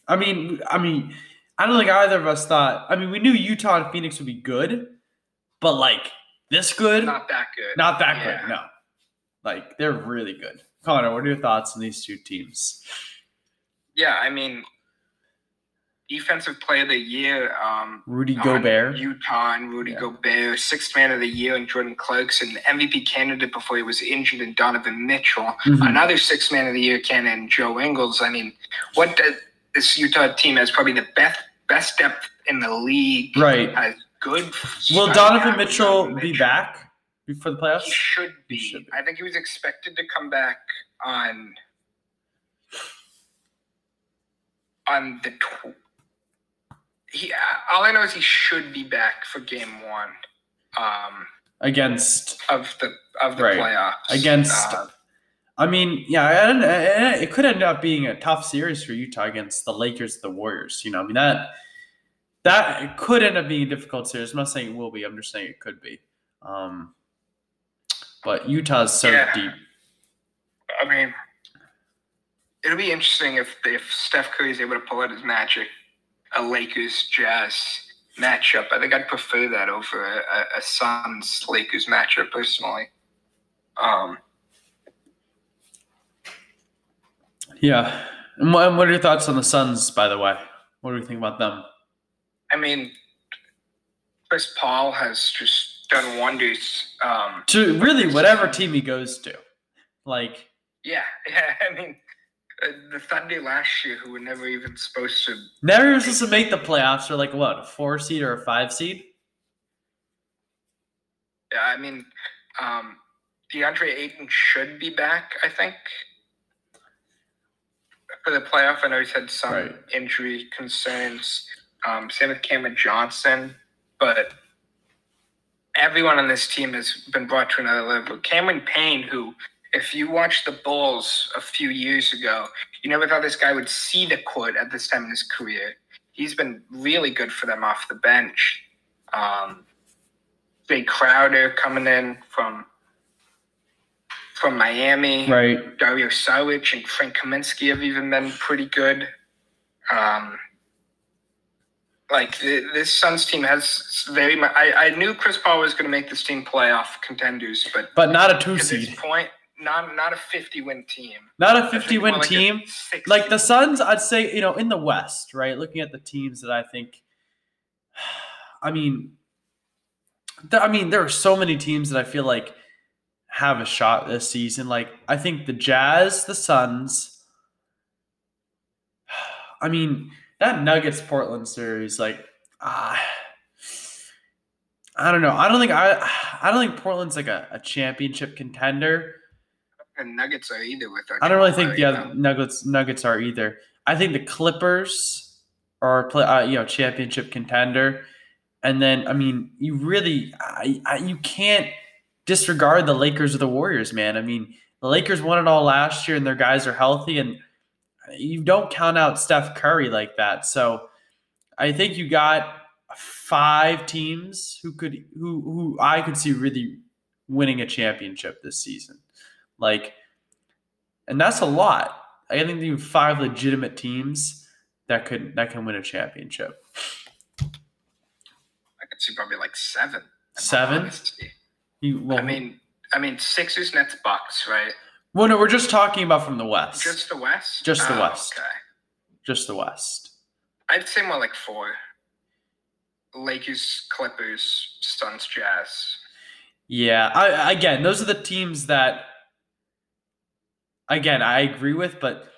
I mean, I mean, I don't think either of us thought. I mean, we knew Utah and Phoenix would be good, but like this good, not, Not that good. Not that Yeah. good. No, like they're really good. Connor, what are your thoughts on these two teams? Yeah, I mean, defensive player of the year. Um, Rudy Gobert. Utah and Rudy Yeah. Gobert, sixth man of the year, and Jordan Clarkson, MVP candidate before he was injured, and Donovan Mitchell, Mhm. another sixth man of the year candidate, and Joe Ingles. I mean, what does this Utah team has probably the best best depth in the league. Right. Has good. Will Donovan with Mitchell be Mitchell. back for the playoffs? He should be. He should be. I think he was expected to come back on on the. Tw- he all I know is he should be back for game one um, Against, of the of the Right. playoffs Against- Uh, I mean, yeah, it could end up being a tough series for Utah against the Lakers, the Warriors. You know, I mean that that could end up being a difficult series. I'm not saying it will be. I'm just saying it could be. Um, but Utah's so Yeah. deep. I mean, it'll be interesting if if Steph Curry is able to pull out his magic, a Lakers Jazz matchup. I think I'd prefer that over a, a, Suns Lakers matchup personally. Um, Yeah. And what, are your thoughts on the Suns, by the way? What do we think about them? I mean, Chris Paul has just done wonders. Um, To really whatever team he goes to. Like, yeah, yeah. I mean, the Thunder last year, who were never even supposed to. never was supposed to make the playoffs or like what, a four seed or a five seed? Yeah, I mean, um, DeAndre Ayton should be back. I think for the playoff. I know he's had some Right. injury concerns. Um, same with Cameron Johnson, but everyone on this team has been brought to another level. Cameron Payne, who, if you watched the Bulls a few years ago, you never thought this guy would see the court at this time in his career. He's been really good for them off the bench. Um, Jae Crowder coming in from from Miami. Right. Dario Saric and Frank Kaminsky have even been pretty good. Um, like th- this Suns team has very much. I, I knew Chris Paul was going to make this team playoff contenders, but But not a two seed. point, not not a fifty win team. Not a 50 win like team. Like the Suns, I'd say, you know, in the West, right? Looking at the teams that I think, I mean, th- I mean, there are so many teams that I feel like have a shot this season. Like, I think the Jazz, the Suns. I mean, that Nuggets Portland series, like, ah, I don't know. I don't think I, I don't think Portland's like a, a championship contender. And Nuggets are either with. I don't really think the other Nuggets Nuggets are either. I think the Clippers are play, uh, you know championship contender, and then I mean you really I, I, you can't disregard the Lakers or the Warriors, man. I mean the Lakers won it all last year, and their guys are healthy, and you don't count out Steph Curry like that. So I think you got five teams who could who who I could see really winning a championship this season. Like, and that's a lot. I think you have five legitimate teams that could that can win a championship. I could see probably like seven. Seven? You, well, I mean, I mean Sixers, Nets, Bucks, right? well, no, we're just talking about from the West. Just, Just the West. Just the Oh, West. Okay. Just the West. I'd say more like four. Lakers, Clippers, Suns, Jazz. Yeah, I, again, those are the teams that, again, I agree with, but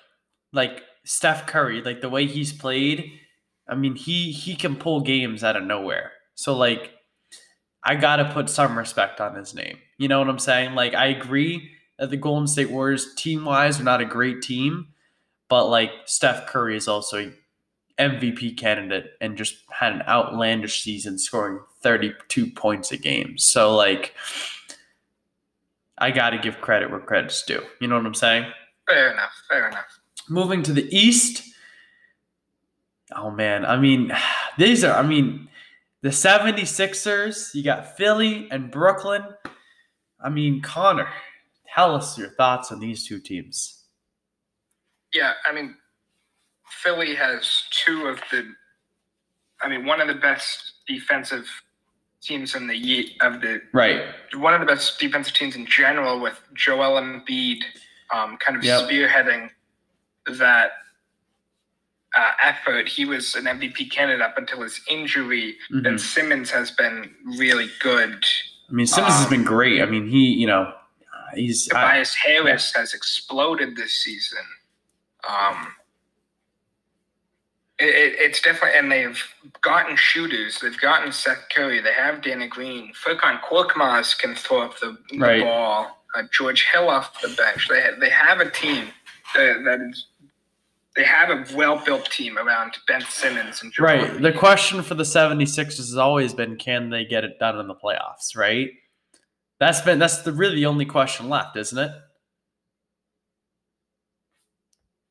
like Steph Curry, like the way he's played, I mean, he he can pull games out of nowhere. So like, I gotta put some respect on his name. You know what I'm saying? Like, I agree that the Golden State Warriors, team wise, are not a great team, but like Steph Curry is also MVP candidate and just had an outlandish season, scoring 32 points a game. So like, I got to give credit where credit's due. You know what I'm saying? Fair enough. Fair enough. Moving to the East. Oh man, I mean, these are I mean, the 76ers, you got Philly and Brooklyn. I mean, Connor, tell us your thoughts on these two teams. Yeah, I mean, Philly has two of the, I mean, one of the best defensive teams in the ye- of the Right. one of the best defensive teams in general with Joel Embiid um, kind of Yep. spearheading that uh, effort. He was an MVP candidate up until his injury. Mhm. Simmons has been really good. I mean, Simmons has Um, been great. I mean, he, you know, he's I, Tobias Harris has exploded this season. Um, it, it, it's definitely, and they've gotten shooters. They've gotten Seth Curry. They have Danny Green. Furkan Korkmaz can throw up the, the Right. ball. Uh, George Hill off the bench. They have, they have a team that, that is. They have a well-built team around Ben Simmons and Joel right. The question for the 76ers has always been can they get it done in the playoffs, right? That's been that's the really the only question left, isn't it?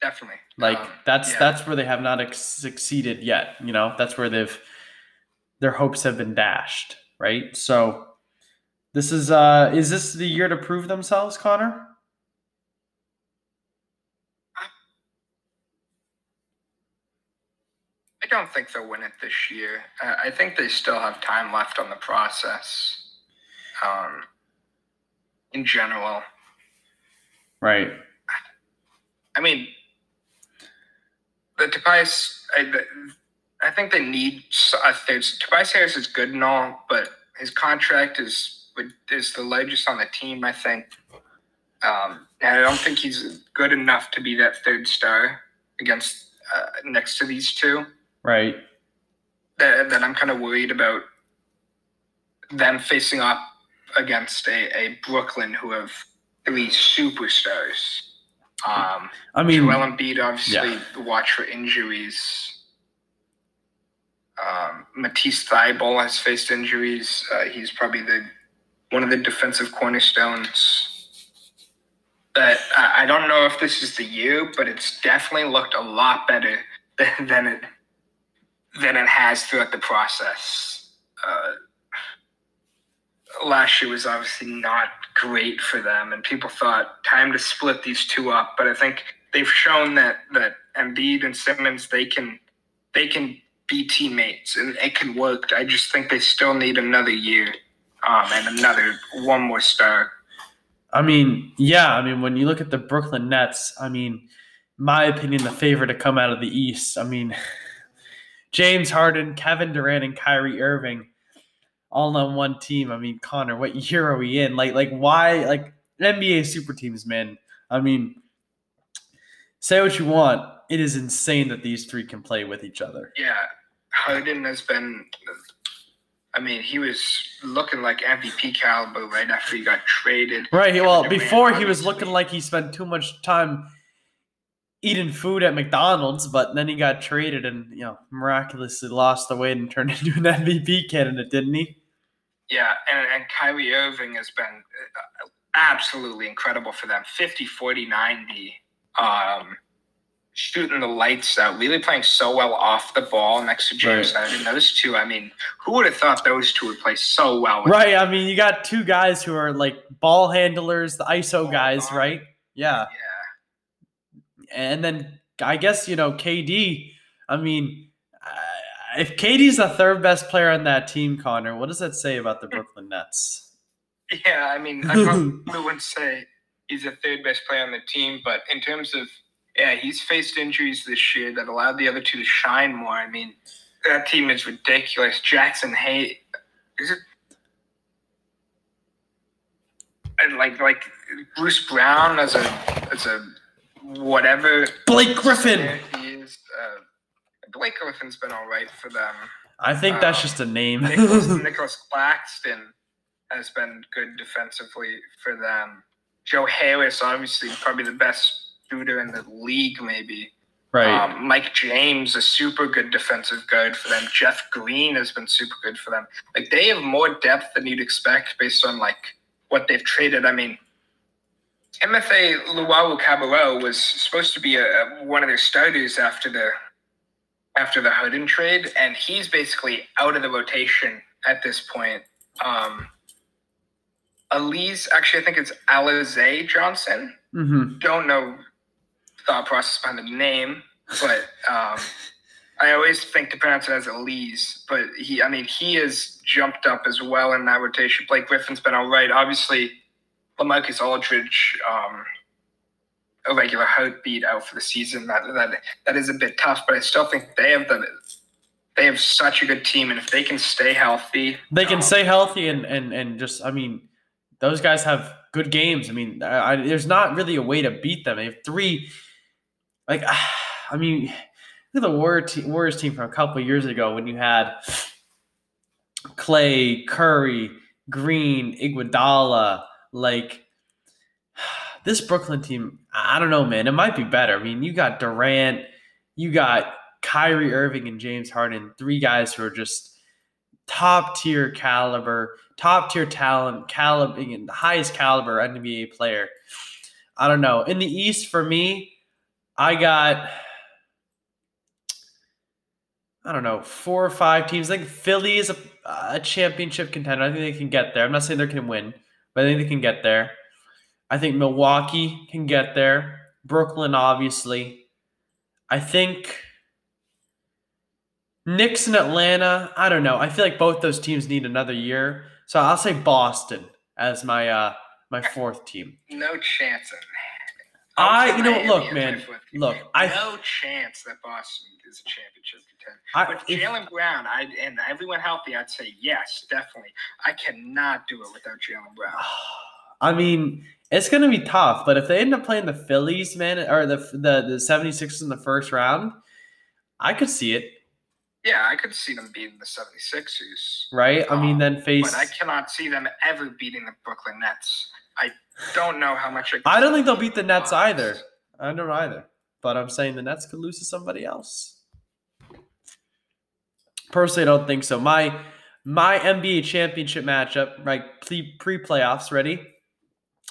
Definitely Like Um, that's yeah. that's where they have not ex- succeeded yet. You know, that's where they've their hopes have been dashed. Right. So this is uh is this the year to prove themselves, Connor? I don't think they'll win it this year. I think they still have time left on the process. Um, in general, Right. I mean, the Tobias. I, the, I think they need a third. Tobias Harris is good and all, but his contract is is the largest on the team. I think, um, and I don't think he's good enough to be that third star against uh, next to these two. Right. that, that I'm kind of worried about them facing up against a, a Brooklyn who have three superstars. Um, I mean Joel Embiid, obviously, yeah. watch for injuries. Um, Matisse Thybulle has faced injuries. Uh, he's probably the one of the defensive cornerstones. That I I don't know if this is the year, but it's definitely looked a lot better than, than it than it has throughout the process. Uh, last year was obviously not great for them, and people thought time to split these two up. But I think they've shown that that Embiid and Simmons they can they can be teammates and it can work. I just think they still need another year um, and another one more star. I mean, yeah, I mean, when you look at the Brooklyn Nets, I mean, my opinion, the favorite to come out of the East. I mean, James Harden, Kevin Durant, and Kyrie Irving all on one team. I mean, Connor, what year are we in? Like, like why? Like NBA super teams, man. I mean, say what you want. It is insane that these three can play with each other. Yeah, Harden has been. I mean, he was looking like MVP caliber right after he got traded. Right. Well, Durant, before he was looking like he spent too much time eating food at McDonald's, but then he got traded and you know miraculously lost the weight and turned into an MVP candidate, didn't he? Yeah, and, and Kyrie Irving has been uh, absolutely incredible for them 50, 40, 90. Um, shooting the lights out, really playing so well off the ball next to James Right. Harden. Those two, I mean, who would have thought those two would play so well? Right. I mean, you got two guys who are like ball handlers, the ISO guys, on. right? Yeah. Yeah. And then I guess, you know, KD, I mean, if KD's the third best player on that team, Connor, what does that say about the Brooklyn Nets? Yeah, I mean, I probably wouldn't say he's the third best player on the team, but in terms of, yeah, he's faced injuries this year that allowed the other two to shine more. I mean, that team is ridiculous. Jackson Hay, is it? And like like Bruce Brown as a as a whatever Blake Griffin. he is. Uh, Blake Griffin's been all right for them. I think that's Um, just a name. Nicholas, Nicolas Claxton has been good defensively for them. Joe Harris, obviously, probably the best shooter in the league, maybe. right. Um, Mike James, a super good defensive guard for them. Jeff Green has been super good for them. Like they have more depth than you'd expect based on like what they've traded. I mean, Timothy Luau Cabarro was supposed to be a- one of their starters after the after the Harden trade, and he's basically out of the rotation at this point. Um, Elise, actually, I think it's Alize Johnson hmm don't know thought process behind the name, but um, I always think to pronounce it as Elise. But he, I mean, he has jumped up as well in that rotation. Blake Griffin's been all right. Obviously, LaMarcus Aldridge, um, a regular heartbeat out for the season. That that that is a bit tough, but I still think they have the they have such a good team, and if they can stay healthy, They can um, stay healthy and, and, and just, I mean, those guys have good games. I mean, I, I, there's not really a way to beat them. They have three, like, I mean, look at the Warrior te- Warriors team from a couple years ago when you had Klay, Curry, Green, Iguodala. Like, this Brooklyn team, I don't know, man. It might be better. I mean, you got Durant, you got Kyrie Irving and James Harden, three guys who are just top tier caliber, top tier talent, caliber, the highest caliber NBA player. I don't know. In the East, for me, I got, I don't know, four or five teams. I think Philly is a, a championship contender. I think they can get there. I'm not saying they can win, but I think they can get there. I think Milwaukee can get there. Brooklyn, obviously. I think Knicks and Atlanta. I don't know. I feel like both those teams need another year. So I'll say Boston as my uh my fourth team. no chance in I- I'll you know, look, man, look, I- no chance that Boston is a championship contender. I, With Jaylen Brown, I and everyone healthy, I'd say yes, definitely. I cannot do it without Jaylen Brown. I mean, it's gonna be tough, but if they end up playing the Phillies, man, or the the the 76ers in the first round, I could see it, Yeah, I could see them beating the 76ers, right? I mean, then um, face. but I cannot see them ever beating the Brooklyn Nets. I don't know how much. I don't think they'll beat the Nets either. I don't either. But I'm saying the Nets could lose to somebody else. Personally, I don't think so. My my NBA championship matchup, right? Pre pre playoffs, ready?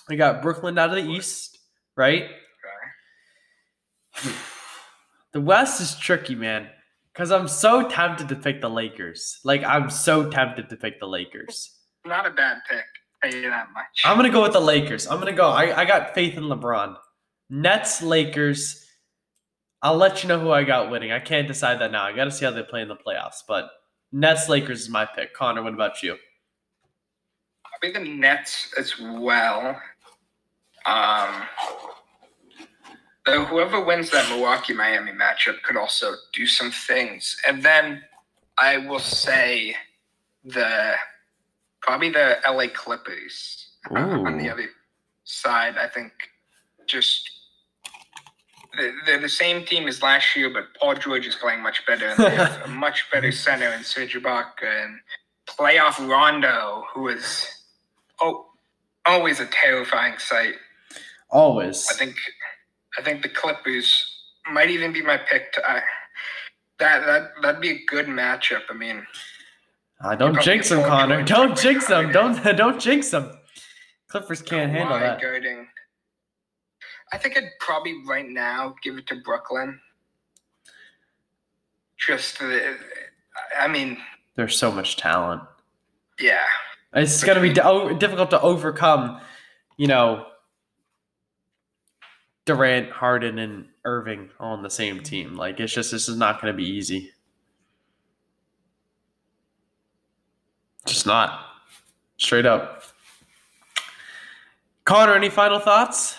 We got Brooklyn out of the East, right? The West is tricky, man. Cause I'm so tempted to pick the Lakers. Like I'm so tempted to pick the Lakers. Not a bad pick. Tell you that much. I'm gonna go with the Lakers. I'm gonna go. I, I got faith in LeBron. Nets, Lakers. I'll let you know who I got winning. I can't decide that now. I gotta see how they play in the playoffs. But Nets, Lakers is my pick. Connor, what about you? i Probably the Nets as well. Um, though whoever wins that Milwaukee Miami matchup could also do some things. And then I will say the probably the LA Clippers uh, on the other side. I think just they're- they're the same team as last year, but Paul George is playing much better, and they have a much better center in Serge Ibaka and playoff Rondo, who is oh always a terrifying sight. Always. I think I think the Clippers might even be my pick. To, I, that that that'd be a good matchup. I mean, Uh, don't jinx them, Connor. Don't jinx them. Don't don't jinx them. Clippers can't handle that. guarding I think I'd probably right now give it to Brooklyn. Just, I mean, There's so much talent. yeah. It's going to be di- o- difficult to overcome, you know, Durant, Harden, and Irving on the same team. Like, it's just, this is not going to be easy. Just not. Straight up. Connor, any final thoughts?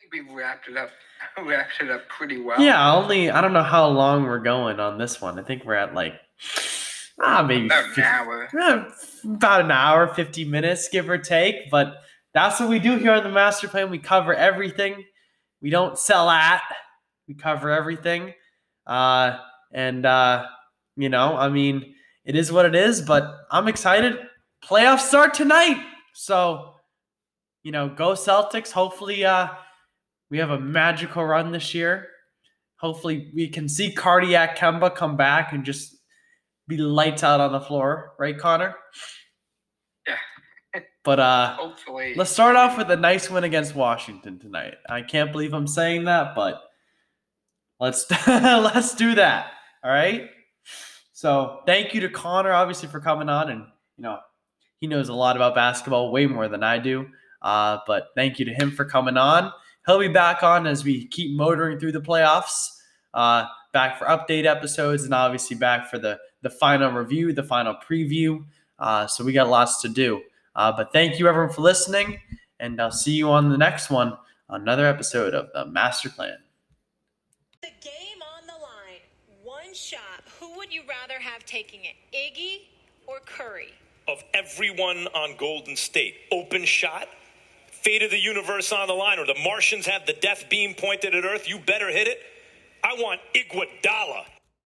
I think we wrapped it up. Wrapped it up pretty well. Yeah, only, I don't know how long we're going on this one. I think we're at like, ah, maybe About an hour. About an hour, 50 minutes, give or take. But that's what we do here on the master plan. We cover everything. We don't sell at. We cover everything. Uh, and uh, you know, I mean, it is what it is. But I'm excited. Playoffs start tonight, so you know, go Celtics. Hopefully, uh, we have a magical run this year. Hopefully, we can see cardiac Kemba come back and just be lights out on the floor, right, Connor? But uh Hopefully. let's start off with a nice win against Washington tonight. I can't believe I'm saying that, but let's let's do that. All right. So thank you to Connor, obviously, for coming on, and you know he knows a lot about basketball, way more than I do. Uh, but thank you to him for coming on. He'll be back on as we keep motoring through the playoffs. Uh, back for update episodes, and obviously back for the the final review, the final preview. Uh, so we got lots to do. Uh, but thank you everyone for listening, and I'll see you on the next one, another episode of the Master Plan. The game on the line. One shot. Who would you rather have taking it? Iggy or Curry? Of everyone on Golden State, open shot, fate of the universe on the line, or the Martians have the death beam pointed at Earth, you better hit it. I want Iguodala